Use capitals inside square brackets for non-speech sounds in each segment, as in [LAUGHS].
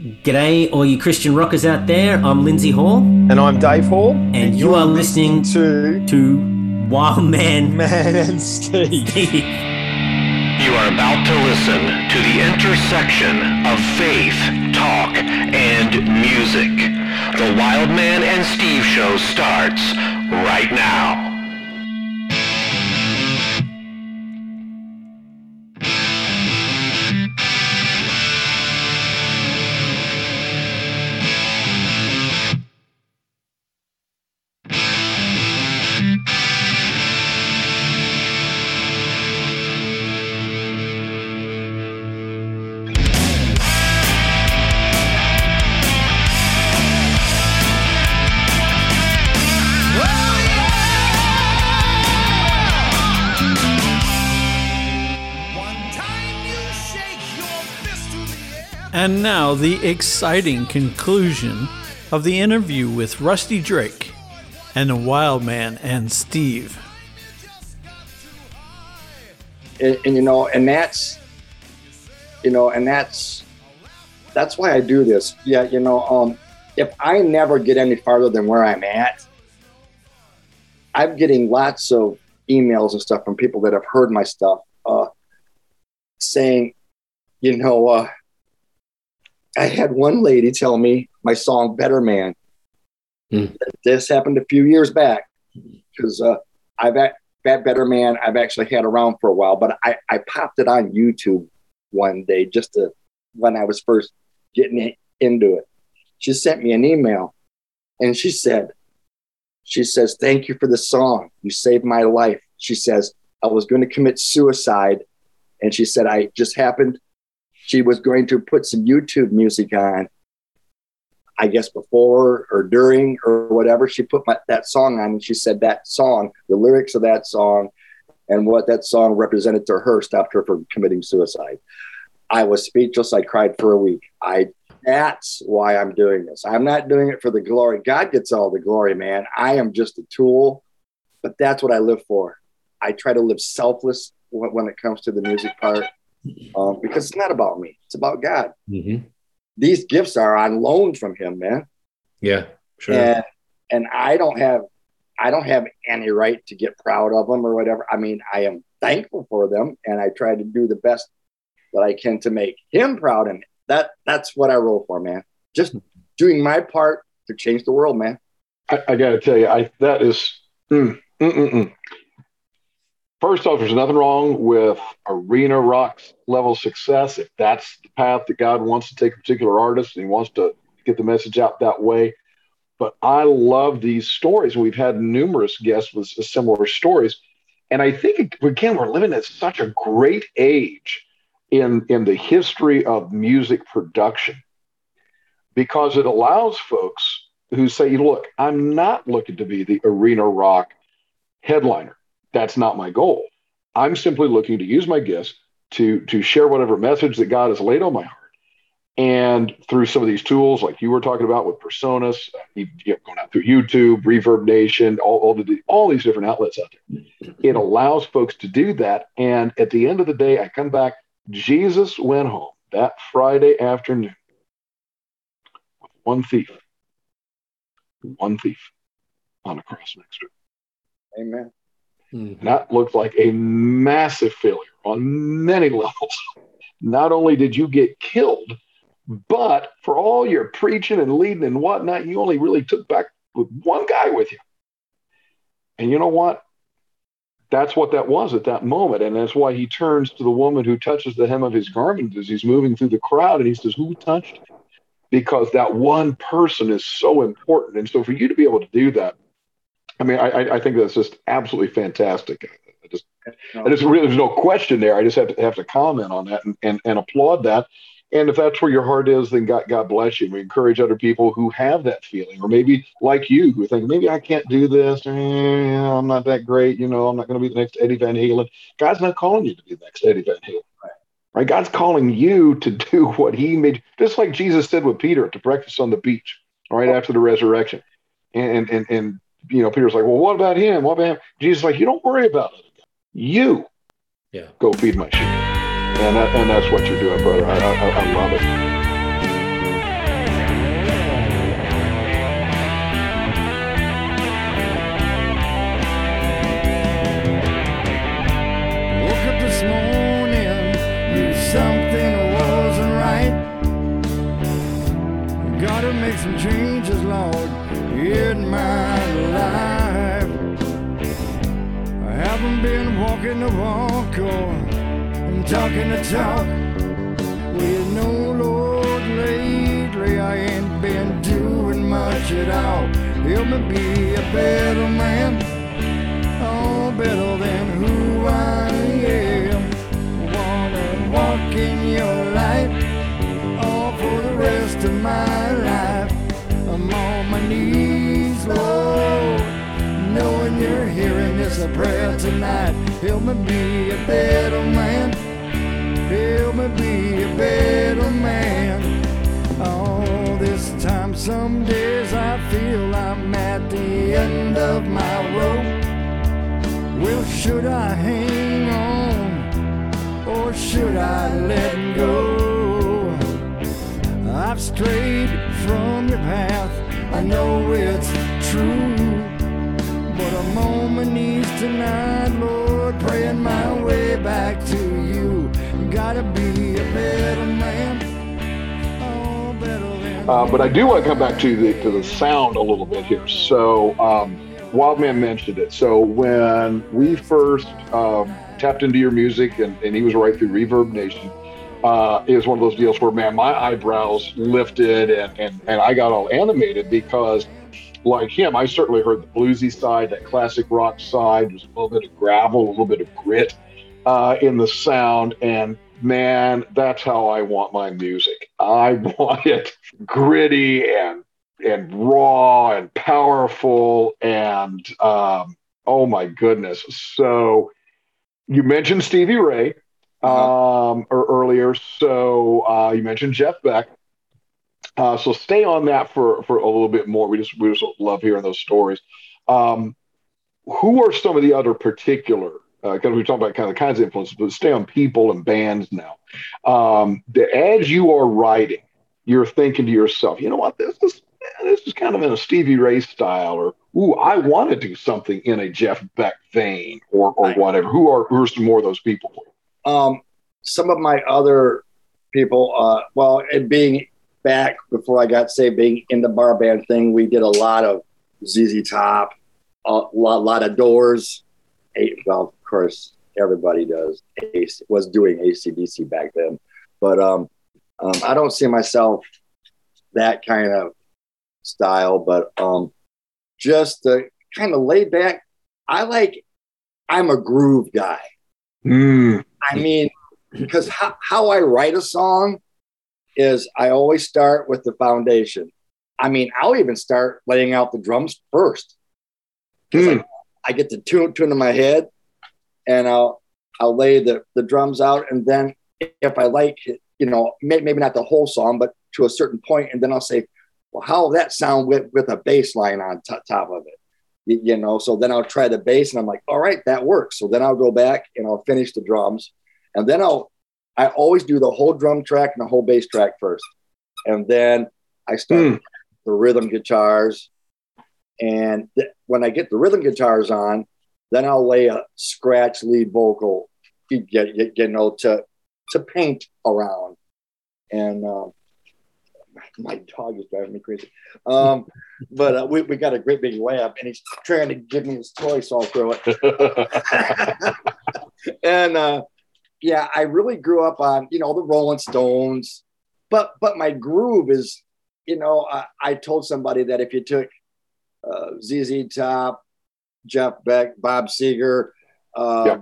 G'day, all you Christian rockers out there. I'm Lindsay Hall. And I'm Dave Hall. And, and you are listening to to Wild Man, [LAUGHS] Man and Steve. Steve. You are about to listen to the intersection of faith, talk, and music. The Wild Man and Steve show starts right now. Now, the exciting conclusion of the interview with Rusty Drake and the Wild Man and Steve. And, and, you know, and that's, you know, and that's, that's why I do this. Yeah, you know, um, if I never get any farther than where I'm at, I'm getting lots of emails and stuff from people that have heard my stuff, uh, saying, you know, uh, I had one lady tell me my song "Better Man." Mm. This happened a few years back because uh, I've at, that "Better Man" I've actually had around for a while, but I, I popped it on YouTube one day just to when I was first getting into it. She sent me an email, and she said, "She says thank you for the song. You saved my life." She says I was going to commit suicide, and she said I just happened she was going to put some YouTube music on. I guess before or during or whatever, she put my, that song on and she said that song, the lyrics of that song, and what that song represented to her stopped her from committing suicide. I was speechless. I cried for a week. I that's why I'm doing this. I'm not doing it for the glory. God gets all the glory, man. I am just a tool, but that's what I live for. I try to live selfless when it comes to the music part um, because it's not about me. It's about God. Mm-hmm. These gifts are on loan from Him, man. Yeah, sure. And, and I don't have, I don't have any right to get proud of them or whatever. I mean, I am thankful for them, and I try to do the best that I can to make Him proud. And that that's what I roll for, man. Just doing my part to change the world, man. I, I got to tell you, I that is. Mm, mm, mm, mm first off, there's nothing wrong with arena rock level success. If that's the path that God wants to take a particular artist and he wants to get the message out that way. But I love these stories. We've had numerous guests with similar stories. And I think, again, we're living at such a great age in, in the history of music production because it allows folks who say, look, I'm not looking to be the arena rock headliner that's not my goal. I'm simply looking to use my gifts to to share whatever message that God has laid on my heart. And through some of these tools, like you were talking about with personas, you, know, going out through YouTube, Reverb Nation, all, all, the, all these different outlets out there, it allows folks to do that. And at the end of the day, I come back. Jesus went home that Friday afternoon with one thief, one thief on a cross next to him. Amen. Mm-hmm. That looked like a massive failure on many [LAUGHS] levels. Not only did you get killed, but for all your preaching and leading and whatnot, you only really took back one guy with you. And you know what? That's what that was at that moment. And that's why he turns to the woman who touches the hem of his garment as he's moving through the crowd and he says, Who touched? Because that one person is so important. And so for you to be able to do that, I mean, I, I think that's just absolutely fantastic. I just, I just really, there's no question there. I just have to have to comment on that and, and, and applaud that. And if that's where your heart is, then God, God bless you. We encourage other people who have that feeling, or maybe like you, who think maybe I can't do this. Eh, I'm not that great. You know, I'm not going to be the next Eddie Van Halen. God's not calling you to be the next Eddie Van Halen. Right. right? God's calling you to [LAUGHS] do what He made, just like Jesus said with Peter at the breakfast on the beach, right oh. after the resurrection. And and and you know, Peter's like, well, what about him? What about him? Jesus like, you don't worry about it. You yeah. go feed my sheep. And, that, and that's what you're doing, brother. I, I, I love it. Make some changes, Lord, in my life. I haven't been walking the walk or talking the talk with no Lord lately. I ain't been doing much at all. Help me be a better man, oh, better than who I am. Wanna walk in your light, all for the rest of my a prayer tonight. Help me be a better man. Help me be a better man. Oh, this time, some days I feel I'm at the end of my rope. Well, should I hang on or should I let go? I've strayed from your path, I know it's true. On my knees tonight, Lord, praying my way back to you. Gotta be a better man. Oh, better than Uh, but I do want to come back to the to the sound a little bit here. So um, Wildman mentioned it. So when we first um, tapped into your music, and, and he was right through Reverb Nation, uh, it was one of those deals where man, my eyebrows lifted and and, and I got all animated because. Like him, I certainly heard the bluesy side, that classic rock side. There's a little bit of gravel, a little bit of grit uh, in the sound, and man, that's how I want my music. I [LAUGHS] want it gritty and and raw and powerful and um, oh my goodness. So you mentioned Stevie Ray um, or earlier. So uh, you mentioned Jeff Beck. Uh, so stay on that for for a little bit more. We just we just love hearing those stories. Um, who are some of the other particular because we talk about kind of the kinds of influences, but stay on people and bands now. Um, that as you are writing, you're thinking to yourself, you know what, this is this is kind of in a Stevie Ray style, or ooh, I want to do something in a Jeff Beck vein, or or whatever. Who are who are some more of those people? Um, some of my other people, uh, well, it being back before I got saved, being in the bar band thing, we did a lot of ZZ Top, a lot, lot of Doors. Well, of course, everybody does. AC, was doing ACDC back then, but um, um, I don't see myself that kind of style. But um, just the kind of laid back. I like. I'm a groove guy. Mm, I mean, because how, how I write a song is I always start with the foundation. I mean, I'll even start laying out the drums first. Hmm. I, I get the tune tune in my head, and I'll I'll lay the the drums out, and then if I like, it, you know, may, maybe not the whole song, but to a certain point, and then I'll say, well, how will that sound with with a bass line on to- top of it? You, you know, so then I'll try the bass, and I'm like, all right, that works. So then I'll go back and I'll finish the drums, and then I'll I always do the whole drum track and the whole bass track first, and then I start Hmm. the rhythm guitars. And th- when I get the rhythm guitars on, then I'll lay a scratch lead vocal, you, get, you, you know, to to paint around. And um, my dog is driving me crazy. Um, [LAUGHS] but uh, we, we got a great big lab, and he's trying to give me his toy, so I'll throw it [LAUGHS] [LAUGHS] and uh, yeah, I really grew up on you know the Rolling Stones, but but my groove is you know I, I told somebody that if you took uh, ZZ Top, Jeff Beck, Bob Seger, uh, Yeah.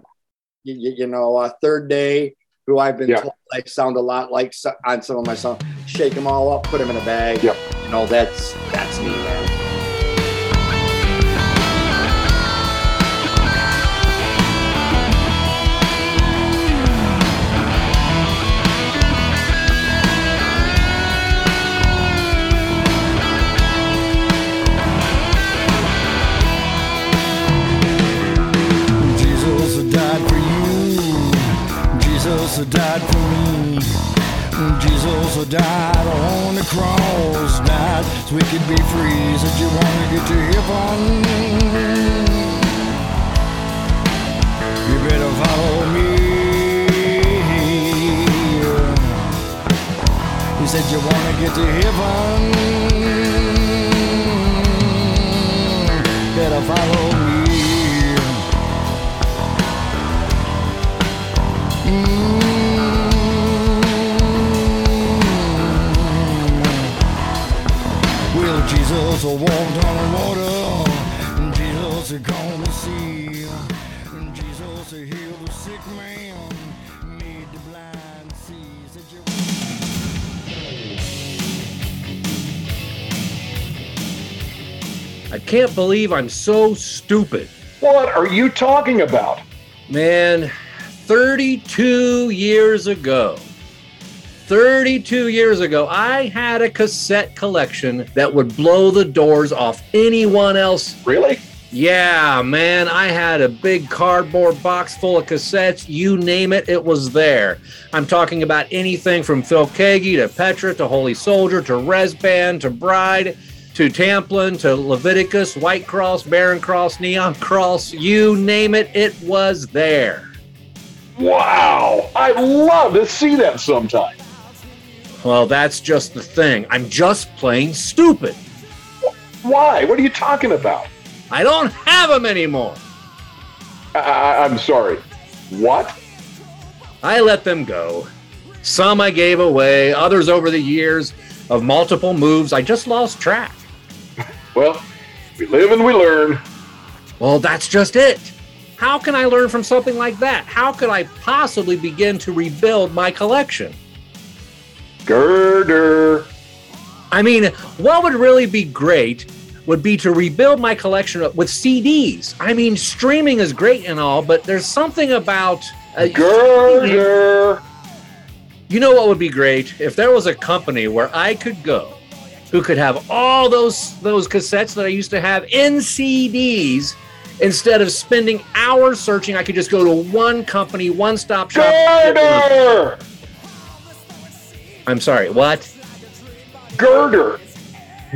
you, you- know uh, Third Day, who I've been Yeah. told I sound a lot like on some of my songs, shake them all up, put them in a bag. Yep. You know that's that's me, man. Jesus died for me. Jesus died on the cross, died so we could be free. Said you want to get to heaven, you better follow me. He said you wanna get to heaven. Better follow me. Well, Jesus walked on water. And Jesus calmed the sea. And Jesus healed the sick man. Made the blind see. I can't believe I'm so stupid. What are you talking about? Man, 32 years ago, 32 years ago, I had a cassette collection that would blow the doors off anyone else. Really? Yeah, man, I had a big cardboard box full of cassettes. You name it, it was there. I'm talking about anything from Phil Keaggy to Petra to Holy Soldier to Rez Band to Bride to Tamplin to Leviticus, White Cross, Barren Cross, Neon Cross. You name it, it was there. Wow. I'd love to see that sometime. Well, that's just the thing. I'm just plain stupid. Why? What are you talking about? I don't have them anymore. I, I'm sorry. What? I let them go. Some I gave away, others over the years of multiple moves, I just lost track. [LAUGHS] Well, we live and we learn. Well, that's just it. How can I learn from something like that? How could I possibly begin to rebuild my collection? Girder. I mean, what would really be great would be to rebuild my collection with CDs. I mean, streaming is great and all, but there's something about. Uh, Girder. You know what would be great if there was a company where I could go, who could have all those those cassettes that I used to have in CDs. Instead of spending hours searching, I could just go to one company, one stop shop. Girder. I'm sorry, what? Girder.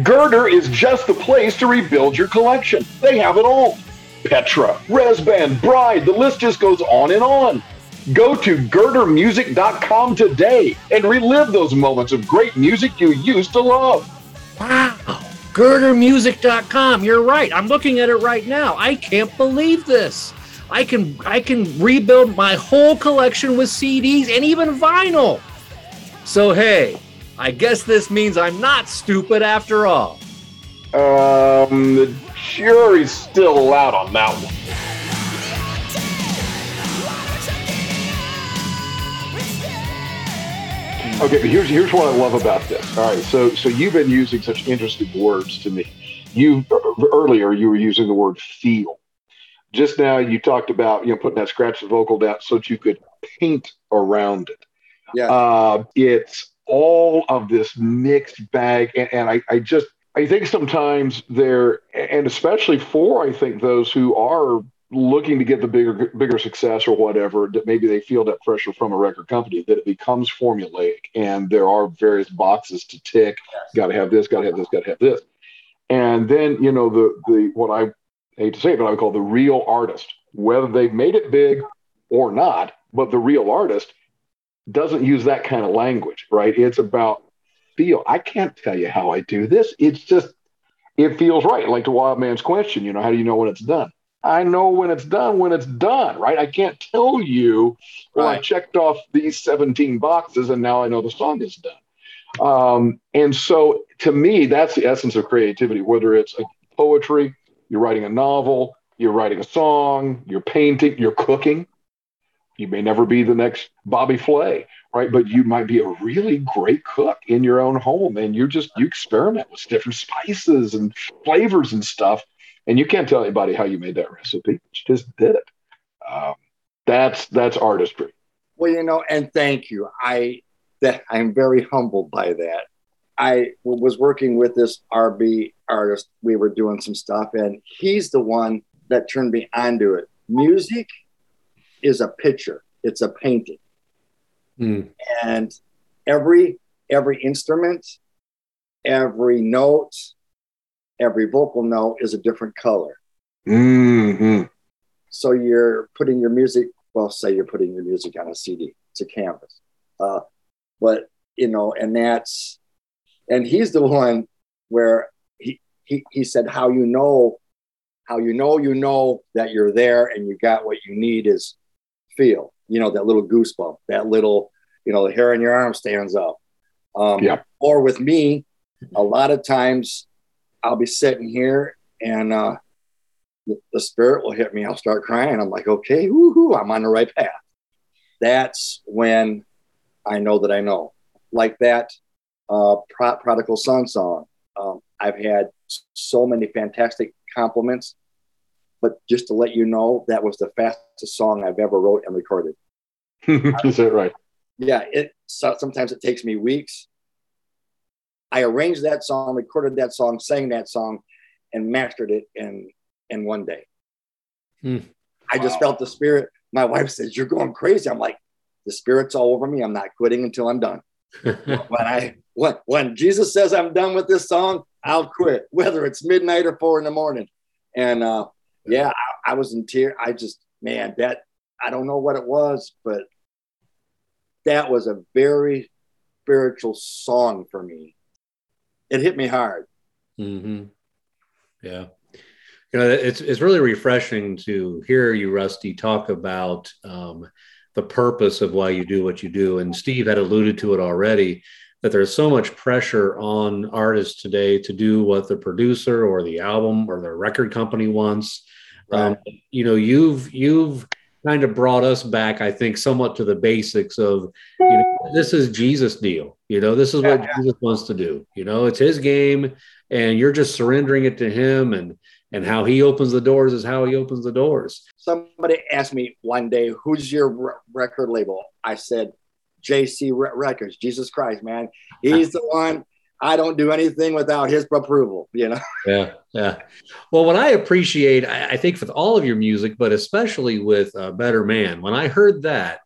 Girder is just the place to rebuild your collection. They have it all. Petra, Rez Band, Bride, the list just goes on and on. Go to girdermusic.com today and relive those moments of great music you used to love. Wow. Girdermusic.com. You're right. I'm looking at it right now. I can't believe this. I can I can rebuild my whole collection with CDs and even vinyl. So hey, I guess this means I'm not stupid after all. Um, the jury's still out on that one. Okay, but here's here's what I love about this. All right, so so you've been using such interesting words to me. You earlier you were using the word feel. Just now you talked about you know putting that scratch the vocal down so that you could paint around it. Yeah. Uh, it's all of this mixed bag, and, and I, I just I think sometimes there, and especially for I think those who are looking to get the bigger bigger success or whatever, that maybe they feel that pressure from a record company that it becomes formulaic, and there are various boxes to tick. Got to have this, got to have this, got to have this, and then you know the the what I hate to say, it, but I would call the real artist, whether they've made it big or not, but the real artist doesn't use that kind of language, right? It's about feel. I can't tell you how I do this. It's just, it feels right. Like the wild man's question, you know, how do you know when it's done? I know when it's done when it's done, right? I can't tell you, well, I checked off these 17 boxes and now I know the song is done. Um, and so to me, that's the essence of creativity, whether it's a poetry, you're writing a novel, you're writing a song, you're painting, you're cooking. You may never be the next Bobby Flay, right? But you might be a really great cook in your own home, and you just you experiment with different spices and flavors and stuff, and you can't tell anybody how you made that recipe. You just did it. Um, that's that's artistry. Well, you know, and thank you. I that I'm very humbled by that. I was working with this RB artist. We were doing some stuff, and he's the one that turned me onto it. Music is a picture. It's a painting, Hmm. and every every instrument, every note, every vocal note is a different color. Mm-hmm. So you're putting your music, well, say you're putting your music on a CD, it's a canvas. Uh, but you know, and that's, and he's the one where he, he, he said, how you know, how you know, you know that you're there and you got what you need is feel, you know, that little goosebump, that little, you know, the hair on your arm stands up. Um, Yep. Or with me, a lot of times I'll be sitting here and uh, the, the spirit will hit me. I'll start crying. I'm like, okay, woohoo, I'm on the right path. That's when I know that I know. Like that uh, Pro- Prodigal Son song. Um, I've had so many fantastic compliments, but just to let you know, that was the fastest song I've ever wrote and recorded. [LAUGHS] Is that right? Yeah, it so, sometimes it takes me weeks. I arranged that song, recorded that song, sang that song, and mastered it in in one day. Hmm. I just felt the spirit. My wife says, "You're going crazy." I'm like, "The spirit's all over me. I'm not quitting until I'm done." [LAUGHS] when I when when Jesus says I'm done with this song, I'll quit, whether it's midnight or four in the morning. And uh, yeah, I, I was in tears. I just man, that I don't know what it was, but that was a very spiritual song for me. It hit me hard. Mm-hmm. Yeah. You know, it's, it's really refreshing to hear you, Rusty, talk about um, the purpose of why you do what you do. And Steve had alluded to it already that there's so much pressure on artists today to do what the producer or the album or the record company wants. Um, you know, you've you've kind of brought us back, I think, somewhat to the basics of, you know, this is Jesus' deal. You know, this is what Yeah. Jesus wants to do. You know, it's his game, and you're just surrendering it to him, and and how he opens the doors is how he opens the doors. Somebody asked me one day, "Who's your re- record label?" I said, "JC Re- Records." Jesus Christ, man, he's the one. I don't do anything without his approval. You know. [LAUGHS] Yeah, yeah. Well, what I appreciate, I, I think, with all of your music, but especially with uh, Better Man, when I heard that,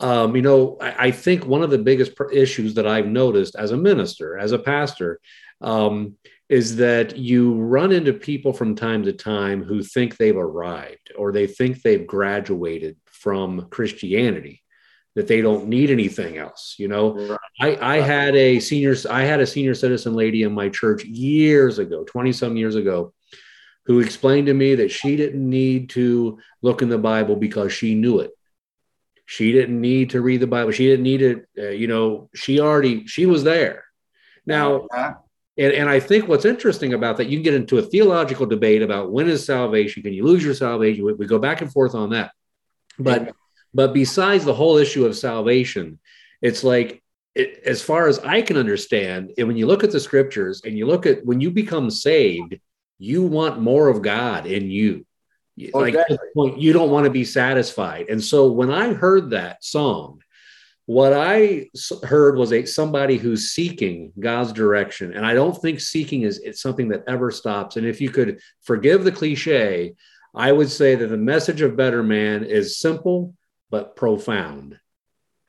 um, you know, I, I think one of the biggest issues that I've noticed as a minister, as a pastor, um, is that you run into people from time to time who think they've arrived or they think they've graduated from Christianity, that they don't need anything else. You know, I, I had a senior I had a senior citizen lady in my church years ago, 20 some years ago, who explained to me that she didn't need to look in the Bible because she knew it. She didn't need to read the Bible. She didn't need it. Uh, you know, she already she was there. Now, Yeah. and, and I think what's interesting about that, you can get into a theological debate about when is salvation? Can you lose your salvation? We, we go back and forth on that. But but besides the whole issue of salvation, it's like it, as far as I can understand, and when you look at the scriptures and you look at when you become saved, you want more of God in you. Oh, like point, you don't want to be satisfied. And so when I heard that song, what I heard was a somebody who's seeking God's direction, and I don't think seeking is it's something that ever stops. And if you could forgive the cliche, I would say that the message of Better Man is simple but profound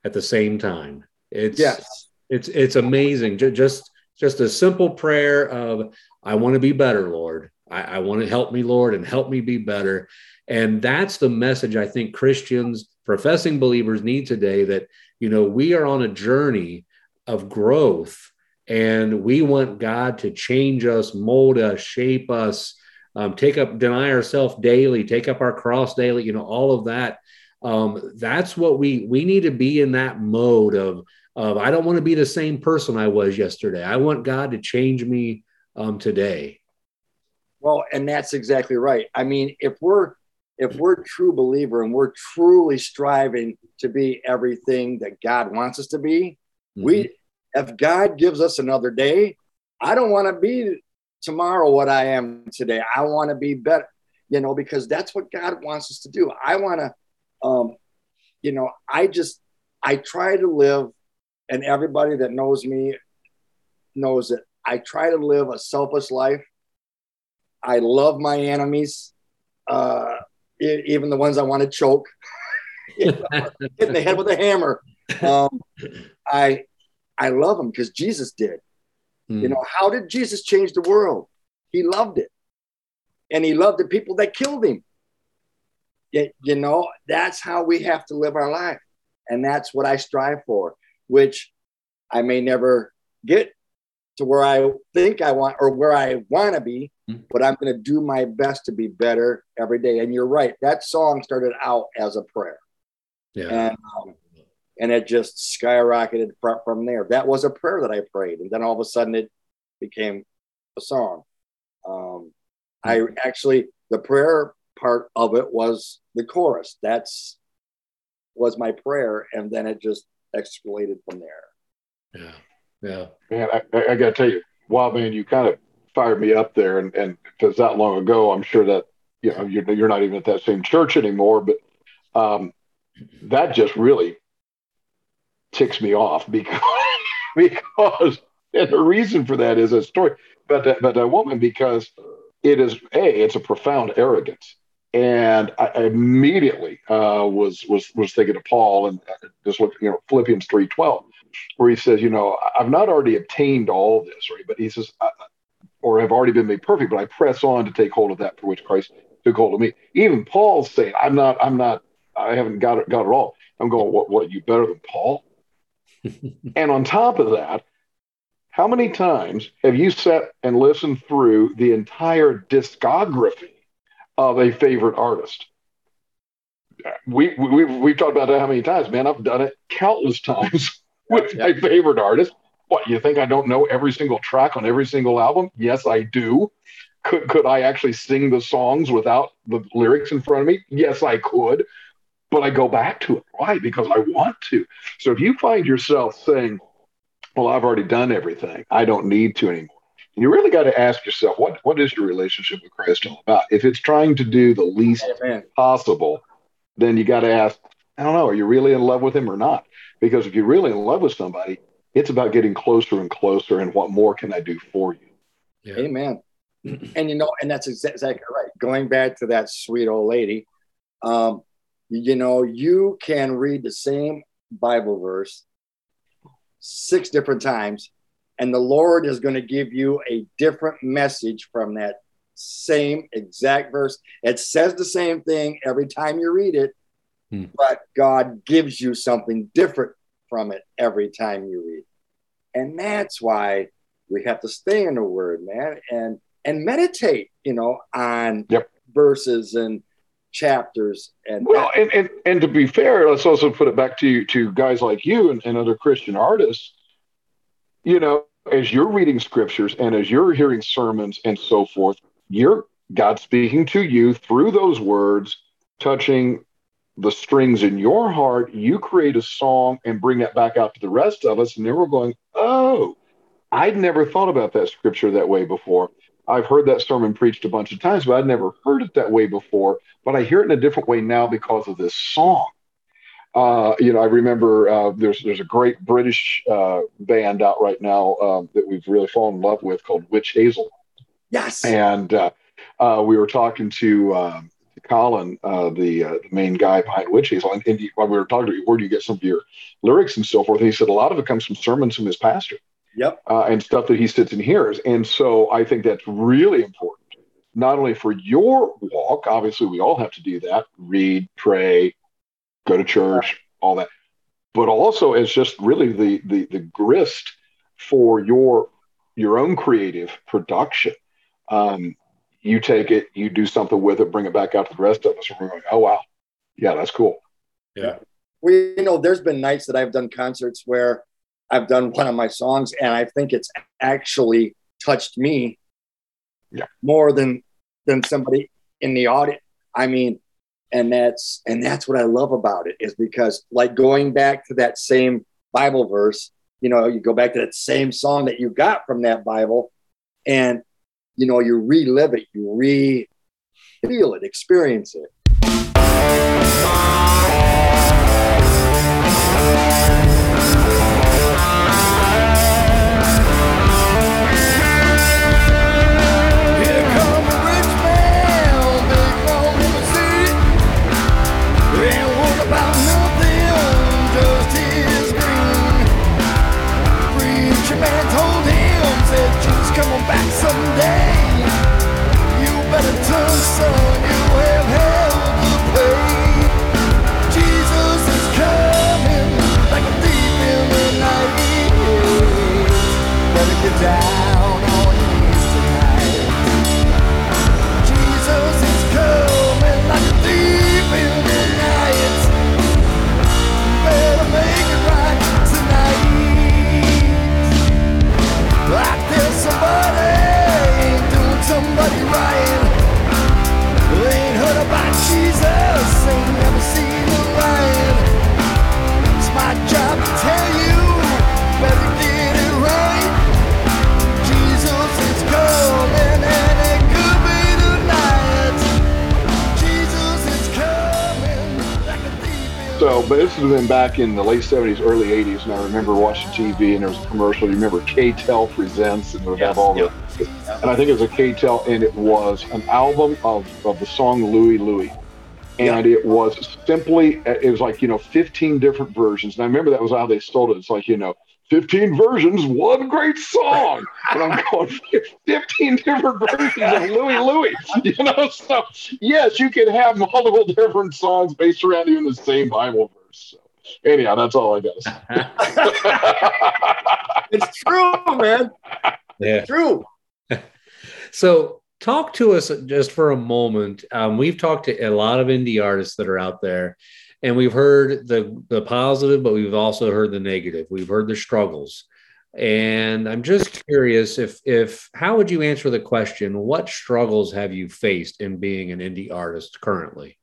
at the same time. It's Yes. it's it's amazing. Ju- Just just a simple prayer of I want to be better, Lord. I, I want to help me, Lord, and help me be better. And that's the message I think Christians, professing believers need today that, you know, we are on a journey of growth and we want God to change us, mold us, shape us, um, take up, deny ourselves daily, take up our cross daily, you know, all of that. Um, that's what we we need to be in that mode of of I don't want to be the same person I was yesterday. I want God to change me um, today. Well, and that's exactly right. I mean, if we're if we're true believer and we're truly striving to be everything that God wants us to be, we if God gives us another day, I don't want to be tomorrow what I am today. I want to be better, you know, because that's what God wants us to do. I want to um you know, I just I try to live and everybody that knows me knows that I try to live a selfish life. I love my enemies, uh, even the ones I want to choke, [LAUGHS] hit in the head with a hammer. Um, I I love them because Jesus did. Hmm. You know, how did Jesus change the world? He loved it, and he loved the people that killed him. You know, that's how we have to live our life, and that's what I strive for. Which I may never get to where I think I want or where I want to be, Mhm. but I'm going to do my best to be better every day. And you're right, that song started out as a prayer, Yeah. and um, and it just skyrocketed from, from there. That was a prayer that I prayed, and then all of a sudden it became a song. Um, I actually the prayer part of it was the chorus. That's was my prayer, and then it just escalated from there. Yeah. Yeah. Man, I, I, I got to tell you, Wild Man, you kind of fired me up there. And, and if it's that long ago, I'm sure that, you know, you're, you're not even at that same church anymore. But um, that just really ticks me off [LAUGHS] because, because and the reason for that is a story about that, about that woman because it is, A, it's a profound arrogance. And I, I immediately uh, was was was thinking of Paul and uh, just look, you know, Philippians three twelve, where he says, you know, I've not already obtained all this, right? But he says, or have already been made perfect, but I press on to take hold of that for which Christ took hold of me. Even Paul's saying, I'm not, I'm not, I haven't got it, got it all. I'm going, what, what, you better than Paul? [LAUGHS] and on top of that, how many times have you sat and listened through the entire discography of a favorite artist? We, we, we've, talked about that how many times, man? I've done it countless times [LAUGHS] with my favorite artist. What, you think I don't know every single track on every single album? Yes, I do. Could, could I actually sing the songs without the lyrics in front of me? Yes, I could. But I go back to it. Why? Because I want to. So if you find yourself saying, well, I've already done everything, I don't need to anymore. You really got to ask yourself, what, what is your relationship with Christ all about? If it's trying to do the least Amen. possible, then you got to ask, I don't know, are you really in love with him or not? Because if you're really in love with somebody, it's about getting closer and closer and what more can I do for you? Yeah. Amen. [CLEARS THROAT] and you know, and that's exactly right. Going back to that sweet old lady, um, you know, you can read the same Bible verse six different times, and the Lord is going to give you a different message from that same exact verse. It says the same thing every time you read it, Hmm. but God gives you something different from it every time you read. It. And that's why we have to stay in the word, man, and and meditate, you know, on Yep. verses and chapters and Well, and, and, and to be fair, let's also put it back to you to guys like you and, and other Christian artists. You know, as you're reading scriptures and as you're hearing sermons and so forth, you're God speaking to you through those words, touching the strings in your heart. You create a song and bring that back out to the rest of us, and then we're going, "Oh, I'd never thought about that scripture that way before." I've heard that sermon preached a bunch of times, but I'd never heard it that way before. But I hear it in a different way now because of this song. Uh, you know, I remember uh, there's there's a great British uh, band out right now um, that we've really fallen in love with called Witch Hazel, yes, and uh, uh, we were talking to um, Colin, uh, the, uh, the main guy behind Witch Hazel, and, and he, when we were talking to him, where do you get some of your lyrics and so forth? And he said a lot of it comes from sermons from his pastor. Yep, uh, and stuff that he sits and hears. And so I think that's really important, not only for your walk, obviously, we all have to do that read, pray, go to church, all that, but also as just really the, the, the grist for your, your own creative production. Um, you take it, you do something with it, bring it back out to the rest of us, and we're going, oh, wow, yeah, that's cool. Yeah. we you know there's been nights that I've done concerts where I've done one of my songs and I think it's actually touched me Yeah. more than than somebody in the audience. I mean, and that's and that's what I love about it is because like going back to that same Bible verse, you know, you go back to that same song that you got from that Bible and you know, you relive it, you re feel it, experience it. Back in the late 70s, early 80s, and I remember watching TV and there was a commercial. You remember K-Tel Presents, and it would have all the. And I think it was a K-Tel, and it was an album of, of the song Louie Louie. And it was simply, it was like, you know, 15 different versions. And I remember that was how they sold it. It's like, you know, 15 versions, one great song. And I'm going, [LAUGHS] 15 different versions of Louie Louie. [LAUGHS] You know, so yes, you can have multiple [LAUGHS] different songs based around even the same Bible verse. So anyhow, that's all I got. [LAUGHS] It's true, man. Yeah. True. [LAUGHS] So, talk to us just for a moment. Um, we've talked to a lot of indie artists that are out there, and we've heard the the positive, but we've also heard the negative. We've heard the struggles, and I'm just curious if if how would you answer the question? What struggles have you faced in being an indie artist currently?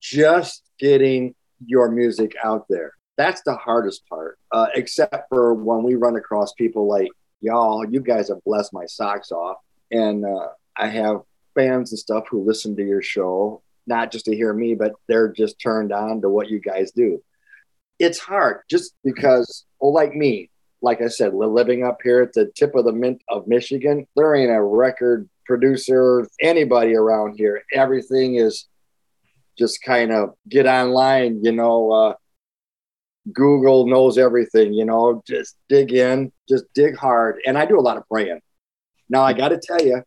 Just getting your music out there. That's the hardest part. Uh, except for when we run across people like y'all, you guys have blessed my socks off. And uh, I have fans and stuff who listen to your show, not just to hear me, but they're just turned on to what you guys do. It's hard just because, well, like me, like I said, living up here at the tip of the mint of Michigan, there ain't a record producer, anybody around here. Everything is just kind of get online, you know. Uh, Google knows everything, you know, just dig in, just dig hard. And I do a lot of praying. Now, I got to tell you,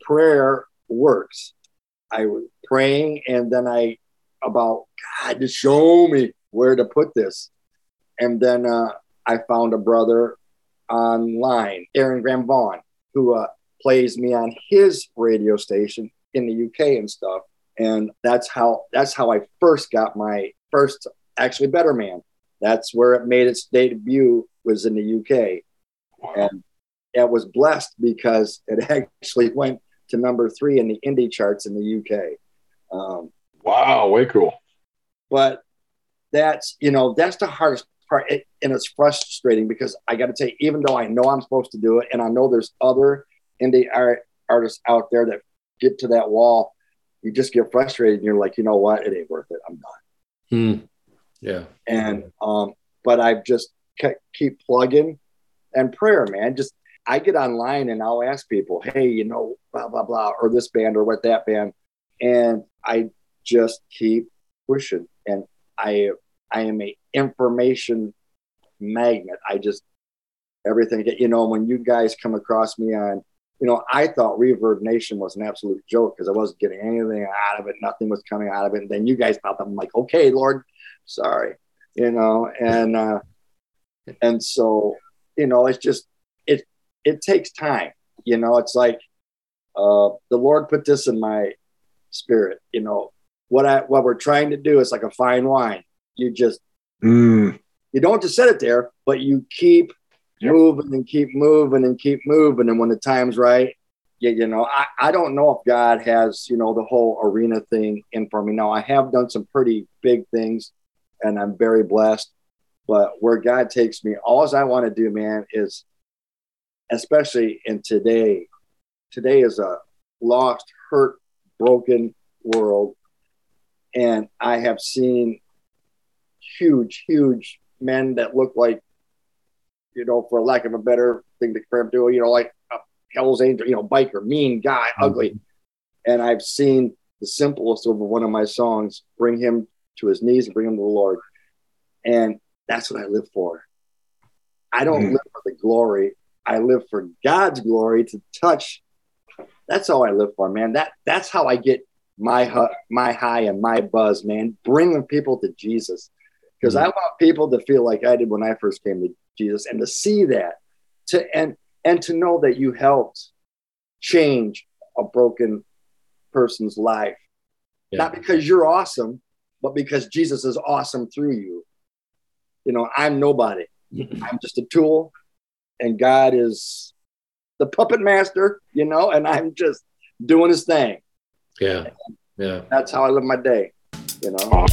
prayer works. I was praying and then I about, God, just show me where to put this. And then uh, I found a brother online, Aaron Graham Vaughn, who uh, plays me on his radio station in the UK and stuff. And that's how that's how I first got my first actually Better Man. That's where it made its debut was in the UK, and it was blessed because it [LAUGHS] actually went to number three in the indie charts in the UK. Um, Wow, way cool. but that's you know that's the hardest part, it, and it's frustrating because I got to tell you, even though I know I'm supposed to do it, and I know there's other indie art, artists out there that get to that wall, you just get frustrated, and you're like, you know what, it ain't worth it. I'm done. Hmm. Yeah. and um but i've just ke- keep plugging and prayer man just i get online and i'll ask people hey you know blah blah blah or this band or what that band and i just keep pushing and i i am a information magnet i just everything get you know when you guys come across me on you know i thought reverb nation was an absolute joke because i wasn't getting anything out of it nothing was coming out of it and then you guys popped up i'm like okay lord sorry you know and uh and so you know it's just it it takes time you know it's like uh the lord put this in my spirit you know what i what we're trying to do is like a fine wine you just Mm, you don't just set it there but you keep Yep. moving and keep moving and keep moving. And when the time's right you, you know I, I don't know if god has you know the whole arena thing in for me. Now i have done some pretty big things and i'm very blessed but where god takes me all i want to do man is especially in today today is a lost hurt broken world. And i have seen huge huge men that look like you know for lack of a better thing to compare them to you know like a hell's angel you know biker mean guy ugly. And i've seen the simplest over one of my songs bring him to his knees and bring him to the lord. And that's what i live for. I don't Mhm. live for the glory. I live for god's glory to touch. That's all i live for man. That that's how i get my hu- my high and my buzz man. Bringing people to jesus. Because i want people to feel like i did when i first came to jesus and to see that to and and to know that you helped change a broken person's life Yeah. not because you're awesome but because jesus is awesome through you you know i'm nobody [LAUGHS] i'm just a tool and god is the puppet master you know and i'm just doing his thing Yeah. Yeah. that's how i live my day you know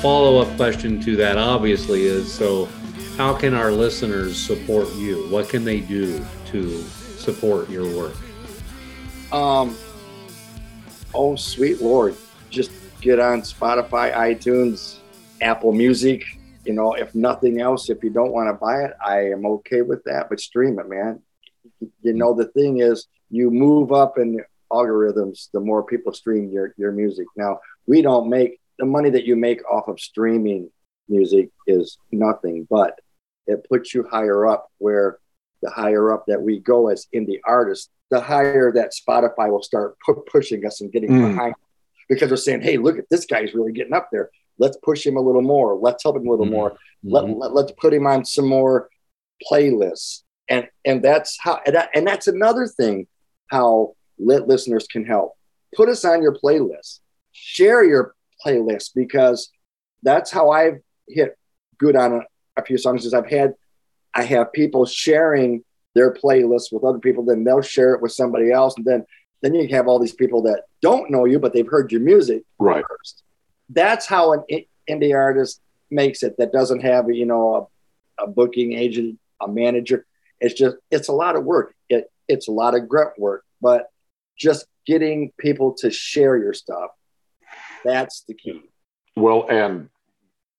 follow up question to that obviously is so, how can our listeners support you? What can they do to support your work? Um, oh, sweet Lord, just get on Spotify, iTunes, Apple Music. You know, if nothing else, if you don't want to buy it, I am okay with that, but stream it, man. You know, the thing is, you move up in algorithms, the more people stream your, your music. Now, we don't make the money that you make off of streaming music is nothing, but it puts you higher up where the higher up that we go as indie artists, the higher that Spotify will start [LAUGHS] pu- pushing us and getting Mm. behind because they're saying, hey, look at this guy's really getting up there. Let's push him a little more. Let's help him a little Mhm. more. Let, let, let's put him on some more playlists. And, and that's how, and, that, and that's another thing how lit listeners can help. Put us on your playlist, share your playlist because that's how I've hit good on a, a few songs is I've had I have people sharing their playlists with other people, then they'll share it with somebody else, and then then you have all these people that don't know you, but they've heard your music Right. first. That's how an indie artist makes it. That doesn't have you know a, a booking agent, a manager. It's just it's a lot of work. It it's a lot of grunt work, but just getting people to share your stuff. That's the key. Well, and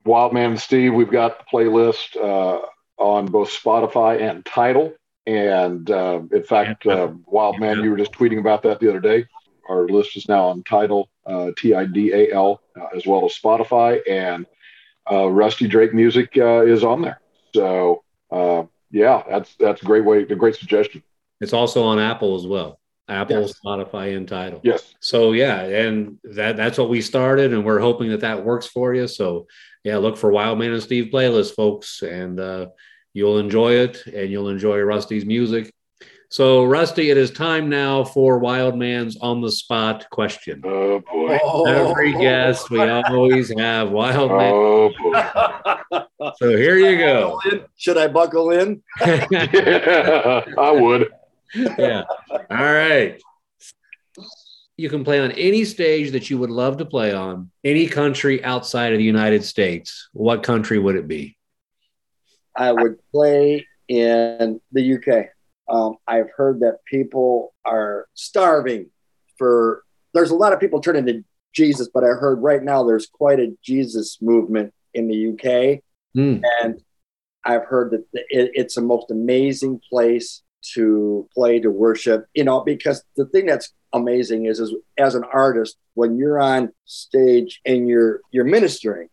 Wildman Steve, we've got the playlist uh, on both Spotify and Tidal. And uh, in fact, Yeah. uh, Wildman, you were just tweeting about that the other day. Our list is now on Tidal, uh, T I D A L, uh, as well as Spotify. And uh, Rusty Drake music uh, is on there. So, uh, yeah, that's that's a great way, a great suggestion. It's also on Apple as well. Apple, Yes. Spotify, and Tidal. Yes. So yeah, and that that's what we started, and we're hoping that that works for you. So yeah, look for Wildman and Steve playlist, folks, and uh, you'll enjoy it, and you'll enjoy Rusty's music. So Rusty, it is time now for Wildman's on the spot question. Oh, boy. Every guest, we always have Wildman. Oh, boy. So here you go. Should I buckle in? [LAUGHS] yeah, I would. Yeah. All right. You can play on any stage that you would love to play on, any country outside of the United States. What country would it be? I would play in the UK. Um, I've heard that people are starving for. There's a lot of people turning to Jesus, but I heard right now there's quite a Jesus movement in the UK, Hmm. and I've heard that it, it's the most amazing place to play to worship. You know, because the thing that's amazing is, is as an artist, when you're on stage and you're you're ministering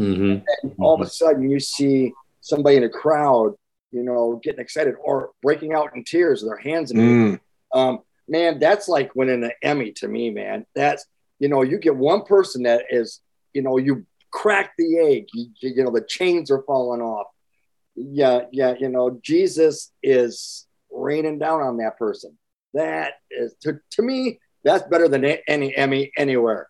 Mhm. all of a sudden you see somebody in a crowd, you know, getting excited or breaking out in tears, their hands in. Mm, Um, man, that's like winning an Emmy to me, man. That's you know, you get one person that is, you know, you crack the egg, you, you know, the chains are falling off. Yeah, yeah, you know, Jesus is raining down on that person. That is to, to me, that's better than any Emmy anywhere.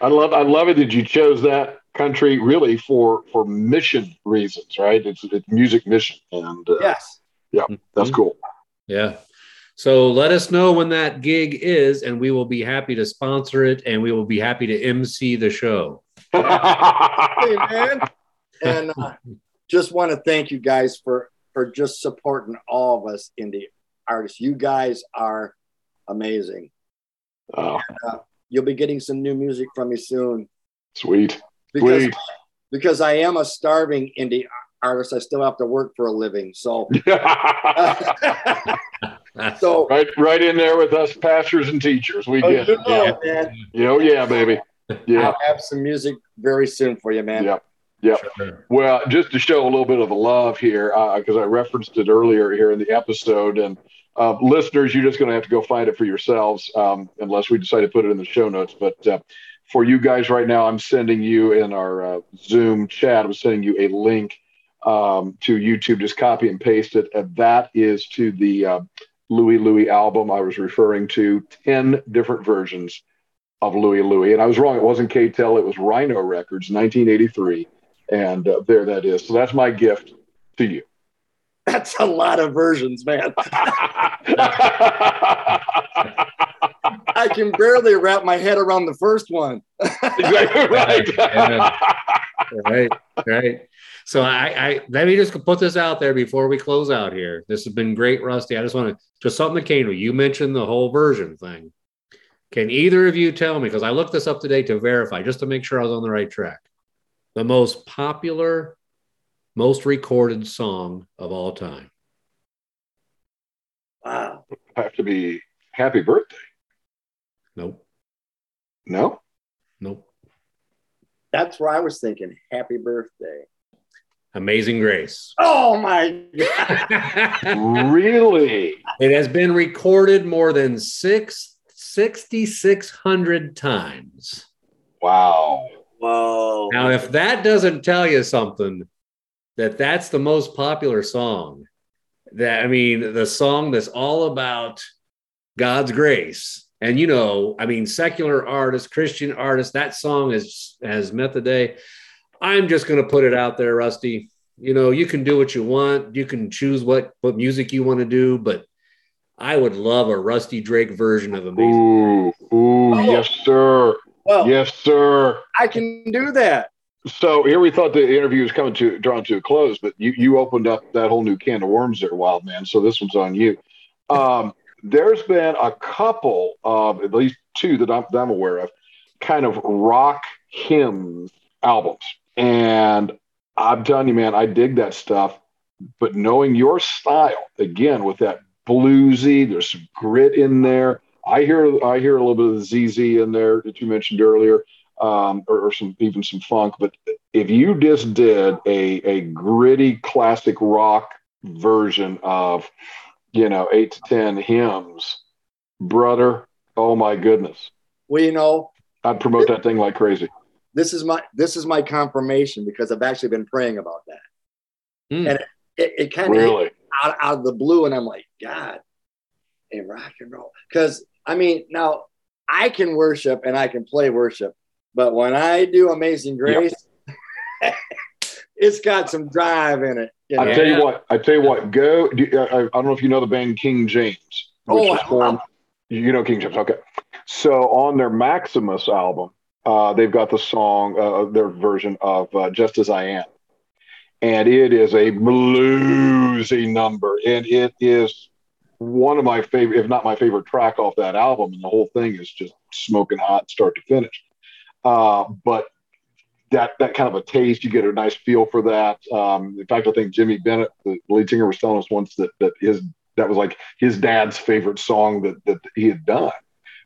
I love I love it that you chose that country really for for mission reasons, right? It's it's music mission, and uh, Yes. yeah, that's cool. Yeah. So let us know when that gig is, and we will be happy to sponsor it, and we will be happy to MC the show. [LAUGHS] Hey, man. And uh, just want to thank you guys for for just supporting all of us indie artists. You guys are amazing. oh, You'll be getting some new music from me soon sweet, because sweet. because I am a starving indie artist. I still have to work for a living. So [LAUGHS] [LAUGHS] so right, right in there with us pastors and teachers. We oh, get you know, man, Yeah, oh yeah, baby. Yeah, I'll have some music very soon for you, man. yeah. Yeah. Well, just to show a little bit of the love here, because I referenced it earlier here in the episode, and uh, listeners, you're just going to have to go find it for yourselves, um, unless we decide to put it in the show notes. But uh, for you guys right now, I'm sending you in our uh, Zoom chat. I'm sending you a link um, to YouTube. Just copy and paste it. And that is to the uh, Louie Louie album I was referring to. Ten different versions of Louie Louie, and I was wrong. It wasn't K-Tel. It was Rhino Records, 1983 and uh, there that is. So that's my gift to you. [LAUGHS] That's a lot of versions, man. [LAUGHS] I can barely wrap my head around the first one. [LAUGHS] exactly right. Yeah. right, right. So I, I let me just put this out there before we close out here. This has been great, Rusty. I just want to just something that came to. You mentioned the whole version thing. Can either of you tell me? Because I looked this up today to verify, just to make sure I was on the right track. The most popular, most recorded song of all time. Wow. Have to be happy birthday. Nope. No, Nope. That's where I was thinking. Happy birthday. Amazing Grace. Oh my God. [LAUGHS] Really? It has been recorded more than six, 6,600 times. Wow. Whoa. Now, if that doesn't tell you something, that that's the most popular song, that I mean, the song that's all about God's grace. And you know, I mean, secular artists, Christian artists, that song is has met the day. I'm just going to put it out there, Rusty. You know, you can do what you want. You can choose what what music you want to do, but I would love a Rusty Drake version of Amazing. Ooh, ooh, Oh. yes, sir. Well, Yes, sir. I can do that. So here we thought the interview was coming to drawn to a close, but you you opened up that whole new can of worms there, Wild Man. So this one's on you. Um, there's been a couple of at least two that I'm, that I'm aware of, kind of rock hymns albums, and I'm telling you, man, I dig that stuff. But knowing your style again with that bluesy, there's some grit in there. I hear I hear a little bit of the ZZ in there that you mentioned earlier um, or, or some even some funk. But if you just did a a gritty classic rock version of you know eight to ten hymns, brother, oh my goodness, Well, you know, I'd promote that thing like crazy. this is my this is my confirmation because I've actually been praying about that. Hmm. And it, it kind of Really, out, out of the blue, and I'm like, God, and rock and roll. Because I mean, now I can worship and I can play worship, but when I do Amazing Grace, [LAUGHS] it's got some drive in it. You know? I tell you what, I tell you what, go. Do, I, I don't know if you know the band King James, which Oh, was I- formed. You know King James, okay? So on their Maximus album, uh, they've got the song, uh, their version of uh, "Just as I Am," and it is a bluesy number, and it is one of my favorite, if not my favorite track off that album. And the whole thing is just smoking hot, start to finish. Uh, but that that kind of a taste, you get a nice feel for that. Um, in fact, I think Jimmy Bennett, the lead singer, was telling us once that that his that was like his dad's favorite song that that he had done.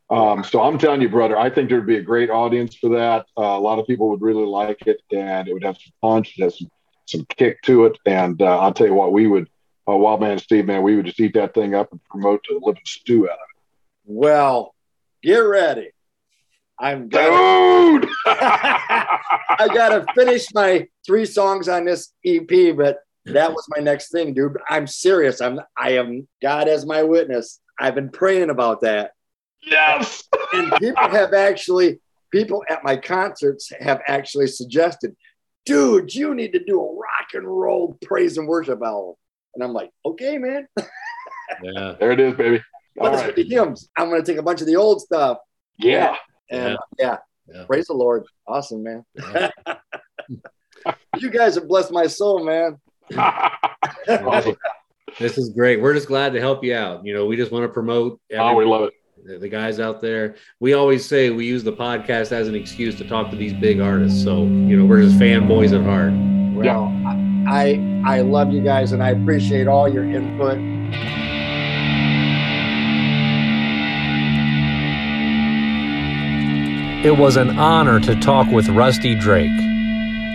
Um, so I'm telling you, brother, I think there'd be a great audience for that. Uh, a lot of people would really like it, and it would have some punch, it has some, some kick to it. And uh, I'll tell you what, we would, uh, Wild Man Steve, man, we would just eat that thing up and promote the living stew out of it. Well, get ready. I'm gonna, Dude! [LAUGHS] [LAUGHS] I gotta finish my three songs on this EP, but that was my next thing, dude. I'm serious. I'm I am God as my witness. I've been praying about that. yes! And people have actually people at my concerts have actually suggested, dude, you need to do a rock and roll praise and worship album. And I'm like, okay, man. [LAUGHS] Yeah. There it is, baby. All But it's right. the hymns. I'm going to take a bunch of the old stuff. Yeah. And yeah, uh, Yeah. praise the Lord. Awesome, man. [LAUGHS] [LAUGHS] you guys have blessed my soul, man. awesome. This is great. We're just glad to help you out. You know, we just want to promote Oh, we love it. the, the guys out there. We always say we use the podcast as an excuse to talk to these big artists. So, you know, we're just fanboys at heart. Well, I I love you guys and I appreciate all your input. It was an honor to talk with Rusty Drake.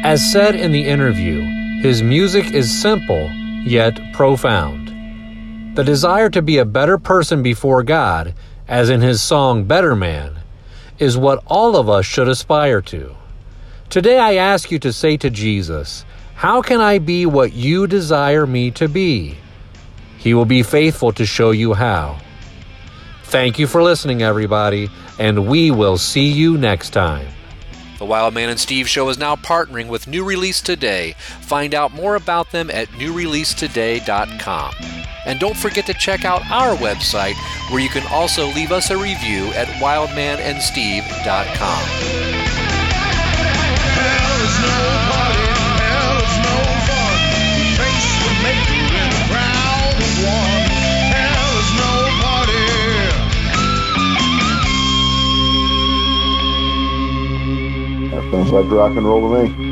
As said in the interview, his music is simple yet profound. The desire to be a better person before God, as in his song Better Man, is what all of us should aspire to. Today I ask you to say to Jesus, How can I be what you desire me to be? He will be faithful to show you how. Thank you for listening, everybody, and we will see you next time. The Wild Man and Steve Show is now partnering with New Release Today. Find out more about them at newreleasetoday.com. And don't forget to check out our website, where you can also leave us a review at wildmanandsteve.com. sounds like rock and roll to me.